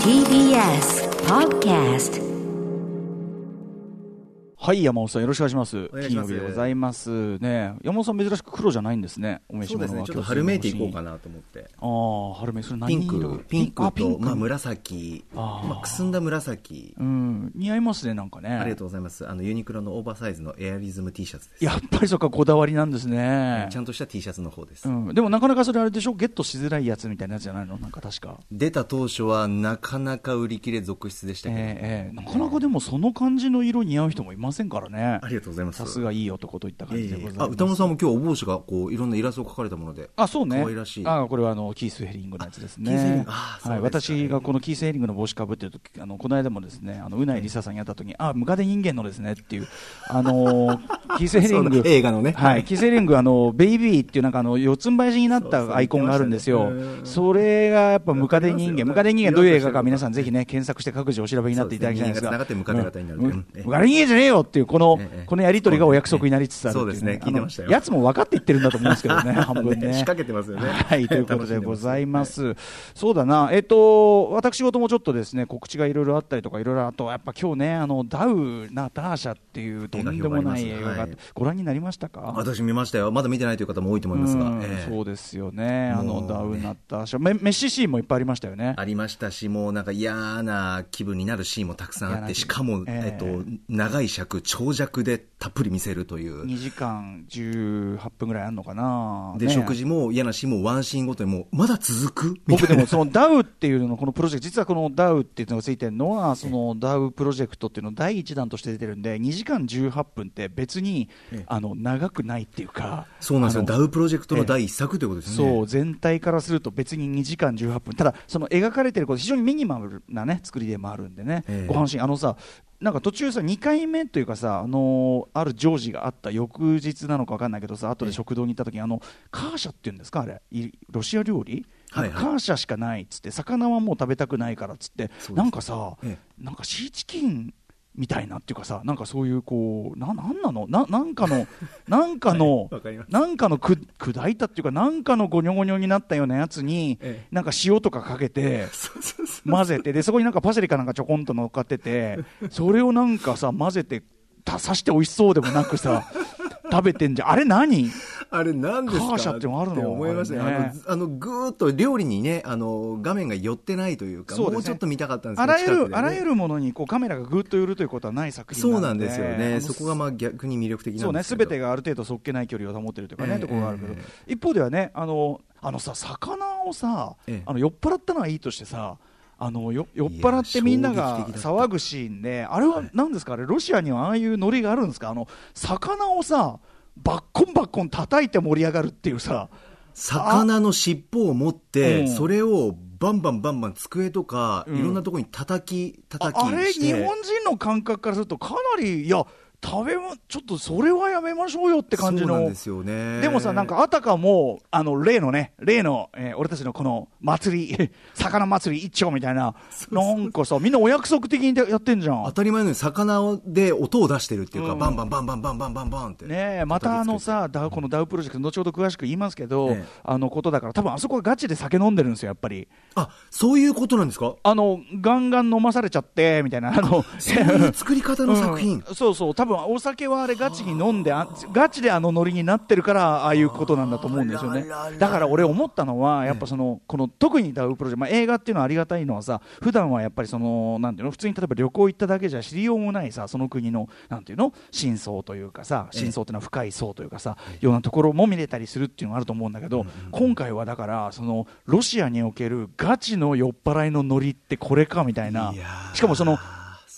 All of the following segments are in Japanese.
TBS Podcast はい、山本さん、よろしくお願いします。金曜日でございます。ね、山本さん、珍しく黒じゃないんですね。お召し物はそうですね、ちょっと春めいていこうかなと思って。ああ、春めい、それピ何色？ンク、ピンクあピンと、まあ、紫、まあ、くすんだ紫。うん、似合いますね、なんかね。ありがとうございます。あの、ユニクロのオーバーサイズのエアリズム T シャツです。やっぱりそっか、こだわりなんですね。ちゃんとした T シャツの方です。うん、でもなかなかそれあれでしょ？ゲットしづらいやつみたいなやつじゃないの？なんか確か。出た当初は、なかなか売り切れ続出でしたけど、ええええなかなかでもその感じの色似合う人もいませんからねあ。りがとうございます。さすがいい男といった感じでございます。あ、歌丸さんも今日お帽子が、こう、いろんなイラストを描かれたもので。あ、そうね。可愛らしいあ、これはあの、キース・ヘリングのやつですね。キースヘリングはい。私がこのキース・ヘリングの帽子かぶってるとき、あの、この間もですね、あの、うないりささんに会ったときに、あ、ムカデ人間のですねっていう、あのー、キース・ヘリング。だ映画のねはい。キース・ヘリング、あの、ベイビーっていうなんかあの、四つん這い地になったアイコンがあるんですよそれがやっぱムカデ人間。ムカデ人間どういう映画か皆さんぜひね、検索して各自お調べになっていただきたいんですが。ムカデ人間じゃねえよっていう、このええ、このやりとりがお約束になりつつあるっていそうですね。聞いてましたよ。あのやつも分かって言ってるんだと思うんですけどね、半分ね。ね仕掛けてますよね。はい、ということでございます。そうだな、えっと、私事もちょっとですね、告知がいろいろあったりとか、いろいろあと、やっぱ今日ね、あの、ダウ、ナターシャっていうとんでもない映画がはいご覧になりましたか？私見ましたよ。まだ見てないという方も多いと思いますが。そうですよね、あの、ダウ、ナターシャ、メメッシシーンもいっぱいありましたよね。ありましたし、もうなんか嫌な気分になるシーンもたくさんあって、しかも、ええ。えっと、長い尺、長尺でたっぷり見せるという。2時間18分ぐらいあるのかな？で、ね食事も嫌なシーンもワンシーンごとにもう、まだ続く？み僕でもそのダウっていうののこのプロジェクト、実はこのダウっていうのがついてるのは、そのダウプロジェクトっていうの第一弾として出てるんで、2時間18分って別にええ。あの長くないっていうか、そうなんですよ。ダウプロジェクトの第一作ということですね。そう全体からすると別に2時間18分、ただ、その描かれてること、非常にミニマムな、ね、作りでもあるんでね、ええ。ご安心、あのさ、なんか途中さ、2回目というかさ、あのーある常時があった翌日なのか分かんないけどさ、後で食堂に行った時にあのカーシャっていうんですか、あれ、いロシア料理、はいはい。カーシャしかないっつって、魚はもう食べたくないからっつって、なんかさ、え。なんかシーチキンみたいなっていうかさ、なんかそういうこう、ななんなの？ななんかの、なんかの、わかります。なんかのく砕いたっていうか、なんかのゴニョゴニョになったようなやつに、ええ。なんか塩とかかけて、混ぜて、で、そこになんかパセリかなんかちょこんと乗っかってて、それをなんかさ、混ぜて、た刺して美味しそうでもなくさ、食べてんじゃん。あれ何？あれ何ですか？カーシャってのあるの？思いましたね。あれね。あの、ぐーっと料理にね、あの、画面が寄ってないというか、もうちょっと見たかったんですあらゆる、あらゆるものにこうカメラがぐっと寄るということはない作品そうなんですよあね。のそこがまあ逆に魅力的なんそうね、ですべてがある程度そっけない距離を保ってるというかね、ええところがあるけど、え一方ではね、あの、あのさ、魚をさ、ええ。あの酔っ払ったのはいいとしてさ、あのよ酔っ払ってみんなが騒ぐシーンで、あれは何ですか、あれ、ロシアにはああいうノリがあるんですか、あの魚をさ、バッコンバッコン叩いて盛り上がるっていうさ、魚の尻尾を持って、うん。それをバンバンバンバン机とか、うん。いろんなところに叩き、あ叩きあれ。日本人の感覚からすると、かなり、いや、食べも、ちょっとそれはやめましょうよって感じので。すよね。でもさ、なんかあたかも、あの、例のね、例の、えー俺たちのこの祭り、魚祭り一丁みたいな、なんかさ、みんなお約束的にやってんじゃん当。たり前のように魚で音を出してるっていうか、うんバンバンバンバンバンバンバンバンって。ねえ、またあのさ、ダウこのダウプロジェクト、後ほど詳しく言いますけど、ええあのことだから、多分あそこはガチで酒飲んでるんですよ、やっぱり。あ、そういうことなんですか？あの、ガンガン飲まされちゃって、みたいな、あの、そういう作り方の作品。うんそうそう、多分お酒はあれガチに飲んで、あガチであのノリになってるから、ああいうことなんだと思うんですよね。だから俺思ったのは、やっぱその、この特にダウプロジェクト、まあ、映画っていうのはありがたいのはさ、普段はやっぱりその、なんていうの、普通に例えば旅行行っただけじゃ知りようもないさ、その国の、なんていうの、真相というかさ、真相っていうのは深い層というかさ、ようなところも見れたりするっていうのがあると思うんだけど、今回はだから、その、ロシアにおけるガチの酔っ払いのノリってこれかみたいな、しかもその、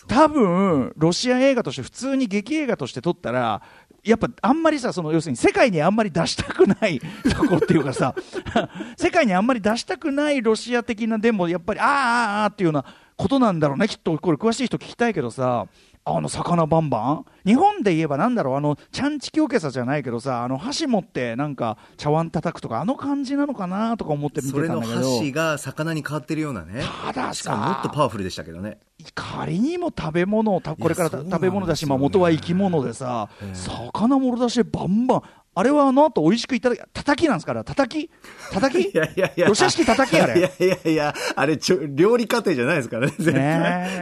多分ロシア映画として普通に劇映画として撮ったらやっぱあんまりさその要するに世界にあんまり出したくない とこっていうかさ 世界にあんまり出したくないロシア的なでもやっぱりあああーあっていうようなことなんだろうね。きっとこれ詳しい人聞きたいけどさ。あの魚バンバン？日本で言えばなんだろう？あのちゃんちきおけさじゃないけどさ。あの箸持ってなんか茶碗叩くとかあの感じなのかなとか思って見それのてたんだけど。箸が魚に変わってるようなね。ただしかももっとさパワフルでしたけどね。仮にも食べ物をたこれからそうなん食べ物だし、まあ、元は生き物でさ、ええ。魚もろ出しでバンバンあれはあの後美味しくいただき、叩きなんですか？ら、叩き？叩き？いやいやいや。ロシア式叩きあれ。いやいやいや、あれ、ちょ料理過程じゃないですからね、絶ね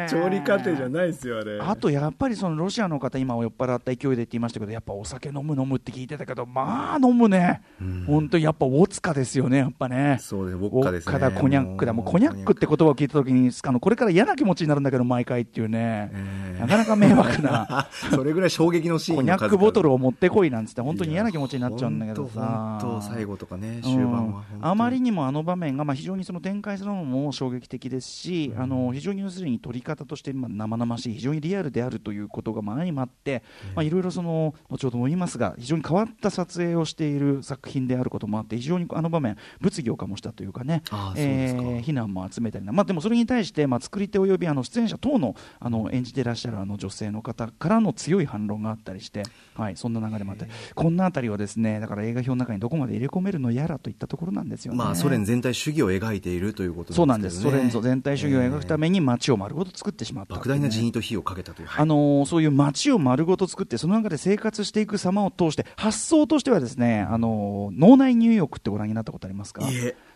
え。対。調理過程じゃないですよ、あれ。あとやっぱりそのロシアの方、今酔っ払った勢いでって言いましたけど、やっぱお酒飲む飲むって聞いてたけど、まあ飲むね、本当にやっぱウォツカですよね、やっぱね。そうですウォッカですね。ウォッカだ、コニャックだ、もうコニャックって言葉を聞いたときに、あのこれから嫌な気持ちになるんだけど、毎回っていうね、ええ。なかなか迷惑な。それぐらい衝撃のシーンコニャックボトルを持ってこいなんつって、本当に嫌な気持ちになっちゃうんだけどさ。最後とかね、終盤は。うんあまりにもあの場面が、まあ、非常にその展開するのも衝撃的ですし、あの非常に要するに撮り方としてまあ生々しい、非常にリアルであるということがまあ相まって、まあ、いろいろその後ほども言いますが、非常に変わった撮影をしている作品であることもあって、非常にあの場面、物議を醸したというかね、あえー非難も集めたりな、まあ、でもそれに対して、まあ、作り手およびあの出演者等のあの演じてらっしゃるあの女性の方からの強い反論があったりして、はい、そんな流れもあって、こんなあたりはですね、だから映画表の中にどこまで入れ込めるのやらといったところなんですよね。まあ、ソ連全体主義を描いているということそうなんでです。す、ソ連全体主義を描くために街を丸ごと作ってしまった。って莫大な人員と費用をかけたという。はい。あのーそういう街を丸ごと作って、その中で生活していく様を通して、発想としてはですね、あのー脳内ニューヨークってご覧になったことありますか？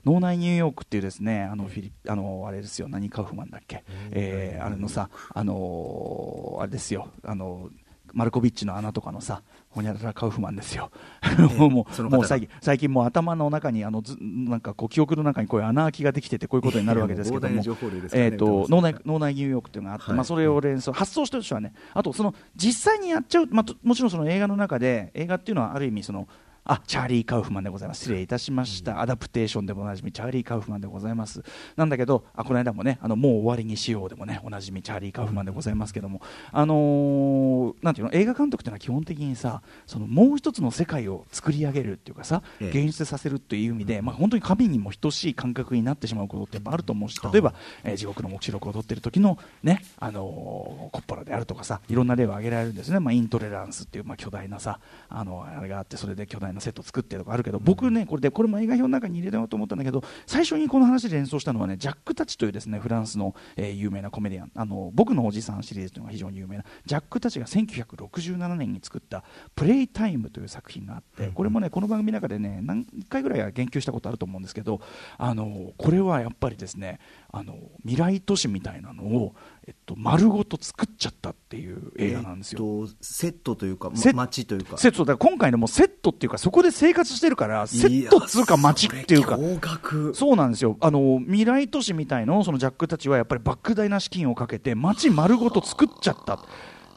脳内ニューヨークっていうですね、あのフィリあのあれですよ、何カウフマンだっけ、えーあれのさ、あのーあれですよ、あのマルコビッチの穴とかのさ、ほにゃららカウフマンですよ。もそうもう最近最近もう頭の中にあのずなんかこう記憶の中にこういう穴開きができててこういうことになるわけですけども。脳内脳内ニューヨークっていうのがあって、はい。まあそれを連想発想としてはね、あとその実際にやっちゃうまあともちろんその映画の中で映画っていうのはある意味そのあチャーリー・カウフマンでございます。失礼いたしました、アダプテーションでもおなじみチャーリー・カウフマンでございます。なんだけどあこの間もねあのもう終わりにしようでもねおなじみチャーリー・カウフマンでございますけども、あのーなんていうの映画監督っていうのは基本的にさそのもう一つの世界を作り上げるっていうかさ、ええ。現実させるっていう意味で、まあ、本当に神にも等しい感覚になってしまうことってやっぱあると思うし例えば、えー地獄の黙示録を撮ってる時のね、あのーコッポラであるとかさいろんな例を挙げられるんですね、まあ、イントレランスっていう、まあ、巨大なさあのあれがあってそれで巨大なセット作ってとかあるけど僕ねこれでこれも映画表の中に入れようと思ったんだけど最初にこの話で連想したのはねジャック・タッチというですねフランスの、えー有名なコメディアン。あの僕のおじさんシリーズというのが非常に有名なジャック・タッチが1967年に作った「プレイタイム」という作品があってこれもねこの番組の中でね何回ぐらいは言及したことあると思うんですけどあのこれはやっぱりですねあの未来都市みたいなのを、えっと、丸ごと作っちゃったっていう映画なんですよ。えっと、セットというか、ま街というか。セットだから今回のもセットっていうかそこで生活してるからセットっつうか街っていうか。そうなんですよあの未来都市みたいのをそのジャックたちはやっぱり莫大な資金をかけて街丸ごと作っちゃった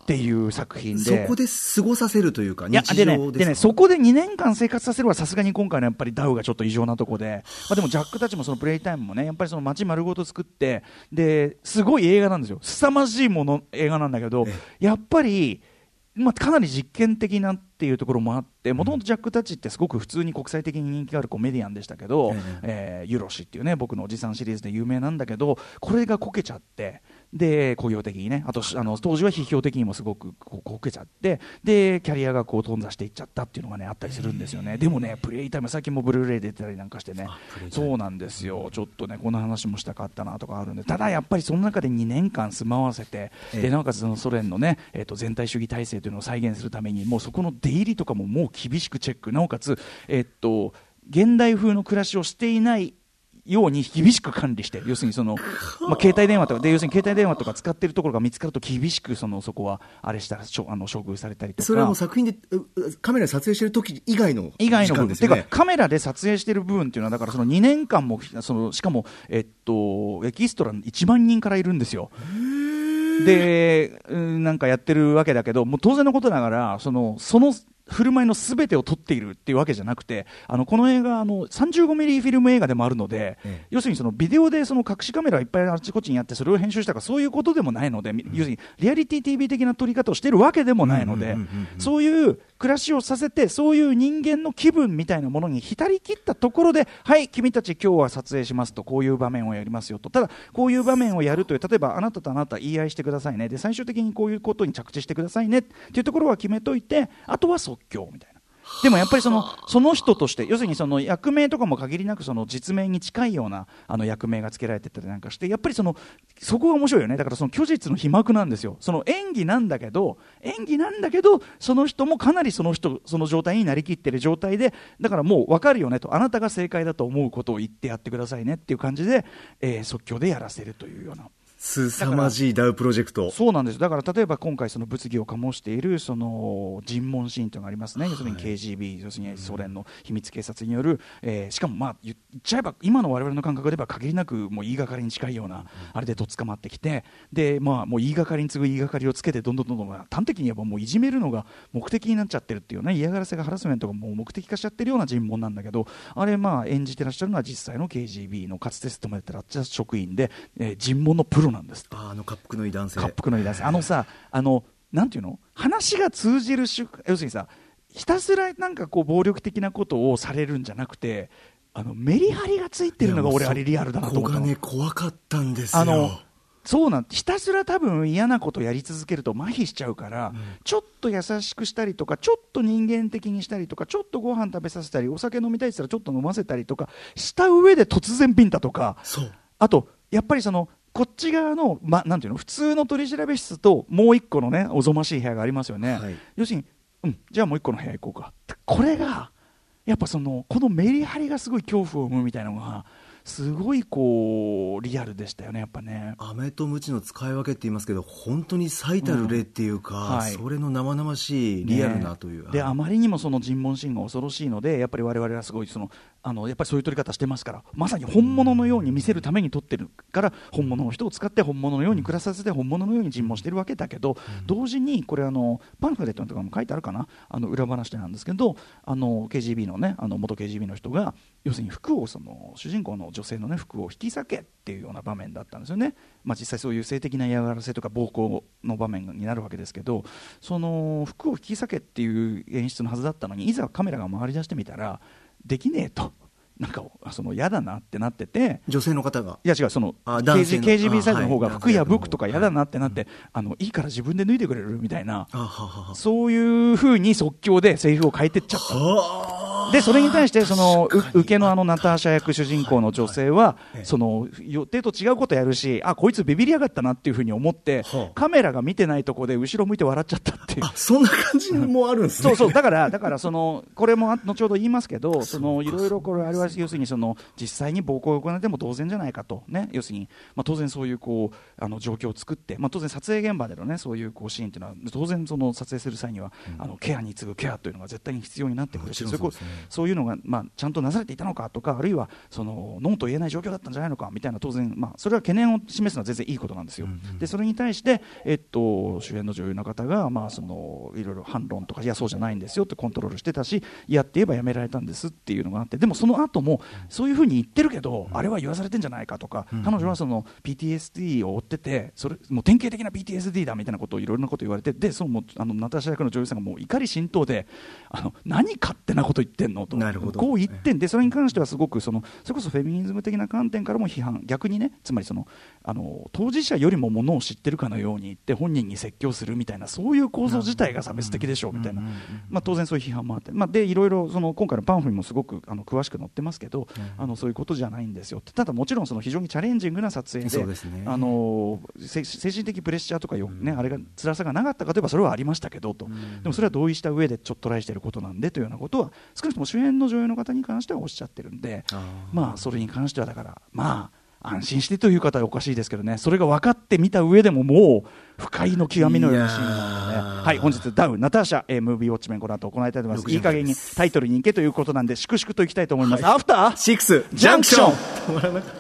っていう作品で。そこで過ごさせるというか、いや日でね常ですか？でねそこで2年間生活させるはさすがに今回のやっぱりダウがちょっと異常なとこで、まあ、でもジャックたちもそのプレイタイムもねやっぱりその街丸ごと作ってですごい映画なんですよ。凄まじいもの映画なんだけどえやっぱりまあ、かなり実験的なっていうところもあってもともとジャック・タッチってすごく普通に国際的に人気があるコメディアンでしたけど、えーユロシっていうね僕のおじさんシリーズで有名なんだけどこれがこけちゃってで工業的にね。あとあの当時は批評的にもすごくこうこけちゃってでキャリアがこう頓挫していっちゃったっていうのがねあったりするんですよね。でもねプレイタイム最近もブルーレイ出てたりなんかしてね。そうなんですよ。ちょっとねこの話もしたかったなとかあるんで。ただやっぱりその中で2年間住まわせてええ。でなおかつそのソ連のね、えー、と全体主義体制というのを再現するためにもうそこの出入りとかももう厳しくチェック。なおかつ、えっと現代風の暮らしをしていないように厳しく管理して要するにその、まあ、携帯電話とかで要するに携帯電話とか使ってるところが見つかると厳しくそのそこはあれしたしょあの処遇されたりとかそれはもう作品でカメラで撮影してる時以外の以外の部分、てか。カメラで撮影している部分っていうのはだからその2年間もそのしかもえっとエキストラ1万人からいるんですよ。で、うんなんかやってるわけだけど、もう当然のことながら、その、その、振る舞いのすべてを撮っているっていうわけじゃなくて、あのこの映画、あの35ミリフィルム映画でもあるので、ええ。要するにそのビデオでその隠しカメラをいっぱいあちこちにやって、それを編集したとか、そういうことでもないので、要するにリアリティ TV 的な撮り方をしているわけでもないので、そういう暮らしをさせて、そういう人間の気分みたいなものに浸りきったところで、はい、君たち、今日は撮影しますと、こういう場面をやりますよと、ただ、こういう場面をやるという、例えばあなたとあなた言い合いしてくださいね、で最終的にこういうことに着地してくださいね。っていうところは決めといて、あとは即興みたいな。でもやっぱりそのその人として要するにその役名とかも限りなくその実名に近いようなあの役名がつけられてたりなんかしてやっぱりそのそこが面白いよね。だからその虚実の皮膜なんですよ。その演技なんだけど演技なんだけどその人もかなりその人その状態になりきってる状態でだからもう分かるよねと。あなたが正解だと思うことを言ってやってくださいねっていう感じで、えー即興でやらせるというような。すさまじいダウプロジェクト。そうなんです。だから例えば今回、その物議を醸しているその尋問シーンというのがありますね、要するに KGB、要するにソ連の秘密警察による、えーしかもまあ言っちゃえば、今の我々の感覚では限りなくもう言いがかりに近いような、あれでとっ捕まってきて、でまあ、もう言いがかりに次ぐ言いがかりをつけて、どんどんどんどん、まあ端的に言えばもういじめるのが目的になっちゃってるっていうね、嫌がらせがハラスメントがもう目的化しちゃってるような尋問なんだけど、あれ、まあ演じてらっしゃるのは実際の KGB のかつて勤めてらっしゃる職員で、えー尋問のプロなんです。ああの滑覆のい男性。滑覆のいだせあのさあのなんていうの？話が通じる要するにさひたすらなんかこう暴力的なことをされるんじゃなくてあのメリハリがついてるのが俺あれリアルだなと思ったね、怖かったんですよ。あのそうなんひたすら多分嫌なことやり続けると麻痺しちゃうから、ちょっと優しくしたりとかちょっと人間的にしたりとかちょっとご飯食べさせたりお酒飲みたいって言ったらちょっと飲ませたりとかした上で突然ビンタとか。あと、やっぱりその、こっち側の、ま、なんていうの、普通の取り調べ室と、もう一個のね、おぞましい部屋がありますよね。はい要するに、うん、じゃあもう一個の部屋行こうか。これが、やっぱその、このメリハリがすごい恐怖を生むみたいなのが、すごいこう、リアルでしたよね、やっぱね。飴とムチの使い分けって言いますけど、本当に最たる例っていうか、うんはいそれの生々しいリアルなという。ねであまりにもその尋問シーンが恐ろしいのでやっぱり我々はすごいそのあのやっぱりそういう撮り方してますからまさに本物のように見せるために撮ってるから本物の人を使って本物のように暮らさせて本物のように尋問してるわけだけど、同時にこれあのパンフレットとかも書いてあるかなあの裏話でなんですけどあの KGB のねあの元 KGB の人が要するに服をその主人公の女性の、ね、服を引き裂けっていうような場面だったんですよね、まあ、実際そういう性的な嫌がらせとか暴行の場面になるわけですけどその服を引き裂けっていう演出のはずだったのにいざカメラが回り出してみたらできねえと。なんかその嫌だなってなってて。女性の方が？いや違うその KGB サイドの方が服破くとか嫌だなってなって、あのいいから自分で脱いでくれるみたいな。そういうふうに即興でセリフを変えてっちゃった。はでそれに対してその受けのあのナターシャ役主人公の女性はええその予定と違うことやるしあこいつビビりやがったなっていうふうに思ってはあ。カメラが見てないとこで後ろ向いて笑っちゃったっていう。あ、そんな感じもあるんですね。そうそうだから、だからそのこれもあ後ほど言いますけど、そのいろいろこれ、あれは要するにその実際に暴行を行っても当然じゃないかと、ね、要するに、まあ、当然そういうこうあの状況を作って、まあ、当然撮影現場での、ね、そういうこうシーンというのは、当然その撮影する際には、あのケアに次ぐケアというのが絶対に必要になってくるし、そそういうのが、まあ、ちゃんとなされていたのかとか、あるいはそのノーと言えない状況だったんじゃないのかみたいな、当然、まあ、それは懸念を示すのは全然いいことなんですよ。でそれに対して、えっと、主演の女優の方が、まあ、そのいろいろ反論とか、いや、そうじゃないんですよってコントロールしてたし、いやって言えばやめられたんですっていうのがあって、でもその後も、そういうふうに言ってるけど、あれは言わされてんじゃないかとか、彼女はその PTSD を負ってて、それもう典型的な PTSD だみたいなことをいろいろなことを言われて、で、そのもうあのナターシャ役の女優さんがもう怒り心頭で、あの何勝手なこと言ってんの？と、なるほど。こう言ってん。で、それに関してはすごくその、それこそフェミニズム的な観点からも批判、逆にね、つまりそのあの当事者よりもものを知ってるかのように言って、本人に説教するみたいな、そういう構造自体が差別的でしょうみたいな、まあ、当然そういう批判もあって、まあ、でいろいろその今回のパンフにもすごくあの詳しく載ってますけど、あのそういうことじゃないんですよ。って、ただもちろんその非常にチャレンジングな撮影で、そうですね。あのせ精神的プレッシャーとかよ、ねあれが辛さがなかったかといえばそれはありましたけどと、でもそれは同意した上でちょっとトライしていることなんでというようなことは少なくとも主演の女優の方に関してはおっしゃってるんでまあそれに関してはだからまあ安心してという方はおかしいですけどね。それが分かってみた上でももう不快の極みのようなシーンなので、いやー。はい、本日ダウンナターシャ、えームービーウォッチメンこの後行いたいと思います。いい加減にタイトルに行けということなんで粛々といきたいと思います、アフターシックスジャンクション止まらなかっ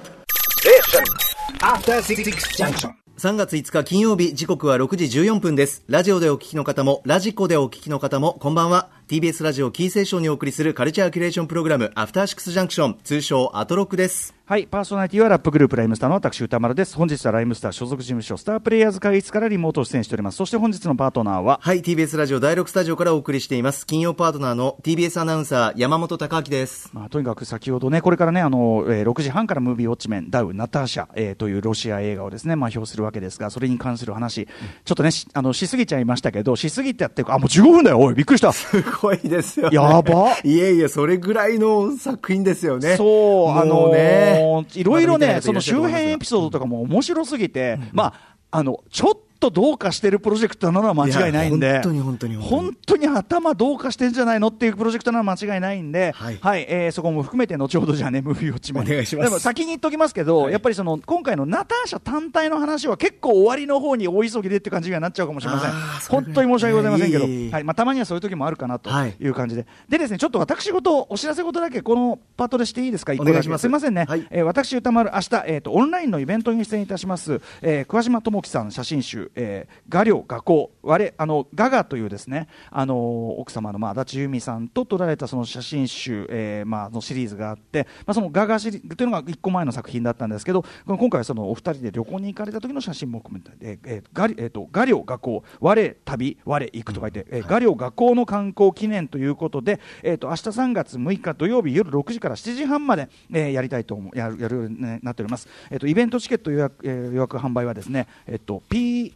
た After Six Junction. 3月5日金曜日時刻は6時14分です。ラジオでお聞きの方もラジコでお聞きの方もこんばんは TBS ラジオキーセーションにお送りするカルチャーキュレーションプログラムアフターシックスジャンクション通称アトロックですはい、パーソナリティはラップグループライムスターの私歌丸です。本日はライムスター所属事務所スタープレイヤーズ会議室からリモート出演しております。そして本日のパートナーは、はい TBS ラジオ第6スタジオからお送りしています金曜パートナーの TBS アナウンサー山本貴明ですまあ、とにかく先ほどね、これからね、あの、えー6時半からムービーウォッチメン、ダウ、ナターシャ、えーというロシア映画をですね、まあ、表するわけですが、それに関する話、ちょっとね、しあの、しすぎちゃいましたけど、しすぎてやってるか、あ、もう15分だよ、おい、びっくりした。ごいですよ、ね。やばいえいえ、それぐらいの作品ですよね。そう、あのねーいろいろね、その周辺エピソードとかも面白すぎて、まあ、あの、ちょっとどうかしてるプロジェクトなのは間違いないんで、本当に本当に本当に。頭どうかしてんじゃないのっていうプロジェクトなのは間違いないんで、はい。えーそこも含めて後ほどじゃあね、ムービーウォッチメンお願いします。でも先に言っときますけど、やっぱりその、今回のナターシャ単体の話は結構終わりの方に大急ぎでって感じにはなっちゃうかもしれません。本当に申し訳ございませんけど、いえいはい、まあ、たまにはそういう時もあるかなとはい。いう感じで。でですね、ちょっと私事、お知らせ事だけこのパートでしていいですか、お願いします。す？みませんね。はい。えー私、歌丸、明日、えーと、オンラインのイベントに出演いたします、えー桑島智樹さん写真集、えー、画量、画工、我あのガガというですね、あのー奥様の、まあ、足立由美さんと撮られたその写真集、えーまあ、のシリーズがあって、まあ、そのガガシリーズというのが1個前の作品だったんですけど、今回はそのお二人で旅行に行かれた時の写真も含めて、えーえー画えーと画量、画工、我旅、我行くと書いて、えー画量、画工の観光記念ということで、えー、と明日3月6日土曜日夜6時から7時半まで、えーやりたいと思うやるやるようになっております。えー、とイベントチケット予約,、えー予約販売はですね、えっ、と P ん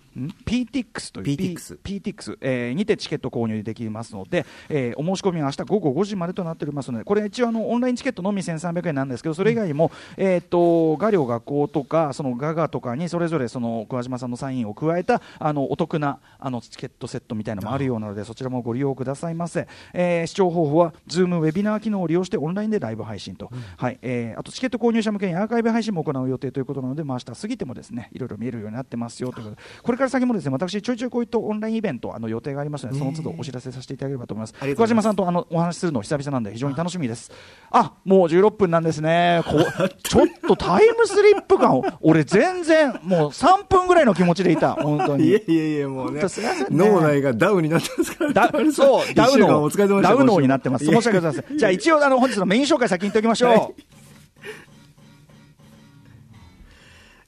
PTX という PTX P- PTX、えーにてチケット購入できますので、えーお申し込みは明日午後5時までとなっておりますので、これ一応あのオンラインチケットのみ1300円なんですけど、それ以外にも、えっ、と画量学校とかそのガガとかにそれぞれその桑島さんのサインを加えたあのお得なあのチケットセットみたいなのもあるようなので、そちらもご利用くださいませ。えー視聴方法は Zoom ウェビナー機能を利用してオンラインでライブ配信と、はい。えーあとチケット購入者向けにアーカイブ配信も行う予定ということなので、まあ明日過ぎてもですねいろいろ見えるようになってますよということで、これから先もですね私ちょいちょいこういったオンラインイベントあの予定がありますので、その都度お知らせさせていただければと思います。ありがとうございます桑島さんとあのお話しするの久々なんで非常に楽しみです。あもう16分なんですね。こ ちょっとタイムスリップ感を俺全然もう3分ぐらいの気持ちでいた本当に。いえいえいえ、もうねね脳内がダウンになってますから。ダそう、ダウ一週間ノお疲れ様でしたダウノーになってます。申し訳ございません。じゃあ一応あの本日のメイン紹介先に言っておきましょう。はい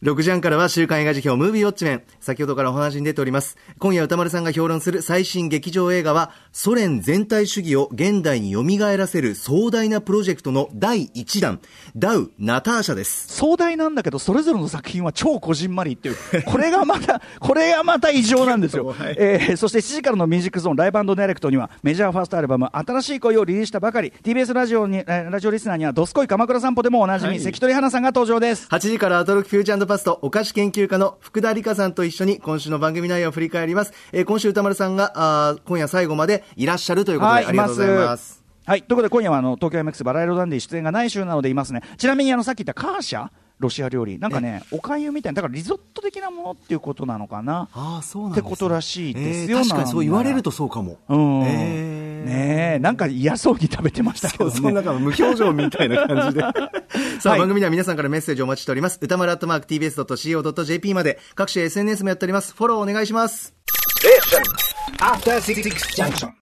6時半からは週刊映画辞表ムービーウォッチメン。先ほどからお話に出ております。今夜歌丸さんが評論する最新劇場映画は、ソ連全体主義を現代に蘇らせる壮大なプロジェクトの第1弾、ダウ・ナターシャです。壮大なんだけど、それぞれの作品は超こじんまりっていう、これがまた、これがまた異常なんですよ。はいえーそして7時からのミュージックゾーンライブダイレクトには、メジャーファーストアルバム、新しい恋をリリースしたばかり、TBS ラジオに、えーラジオリスナーには、どすこい鎌倉散歩でもおなじみ、はい関取花さんが登場です。8時からアトロフューチャーパストお菓子研究家の福田理香さんと一緒に今週の番組内容を振り返ります。えー今週歌丸さんがあー今夜最後までいらっしゃるということで、ありがとうございます。はい、ということで今夜はあの東京 MX バラ色ダンディ出演がない週なのでいますね。ちなみにあのさっき言ったカーシャ？ロシア料理なんかねおかゆみたいなだからリゾット的なものっていうことなのかな。ああ、そうなんってことらしいですよえー確かにそう言われるとそうかも。うん、えーねえなんか嫌そうに食べてましたけどね。そうなんか無表情みたいな感じで。さあ、はい番組では皆さんからメッセージをお待ちしております。歌丸アットマーク TBS.CO.JP まで各種 SNS もやっております。フォローお願いします。After Six Junction.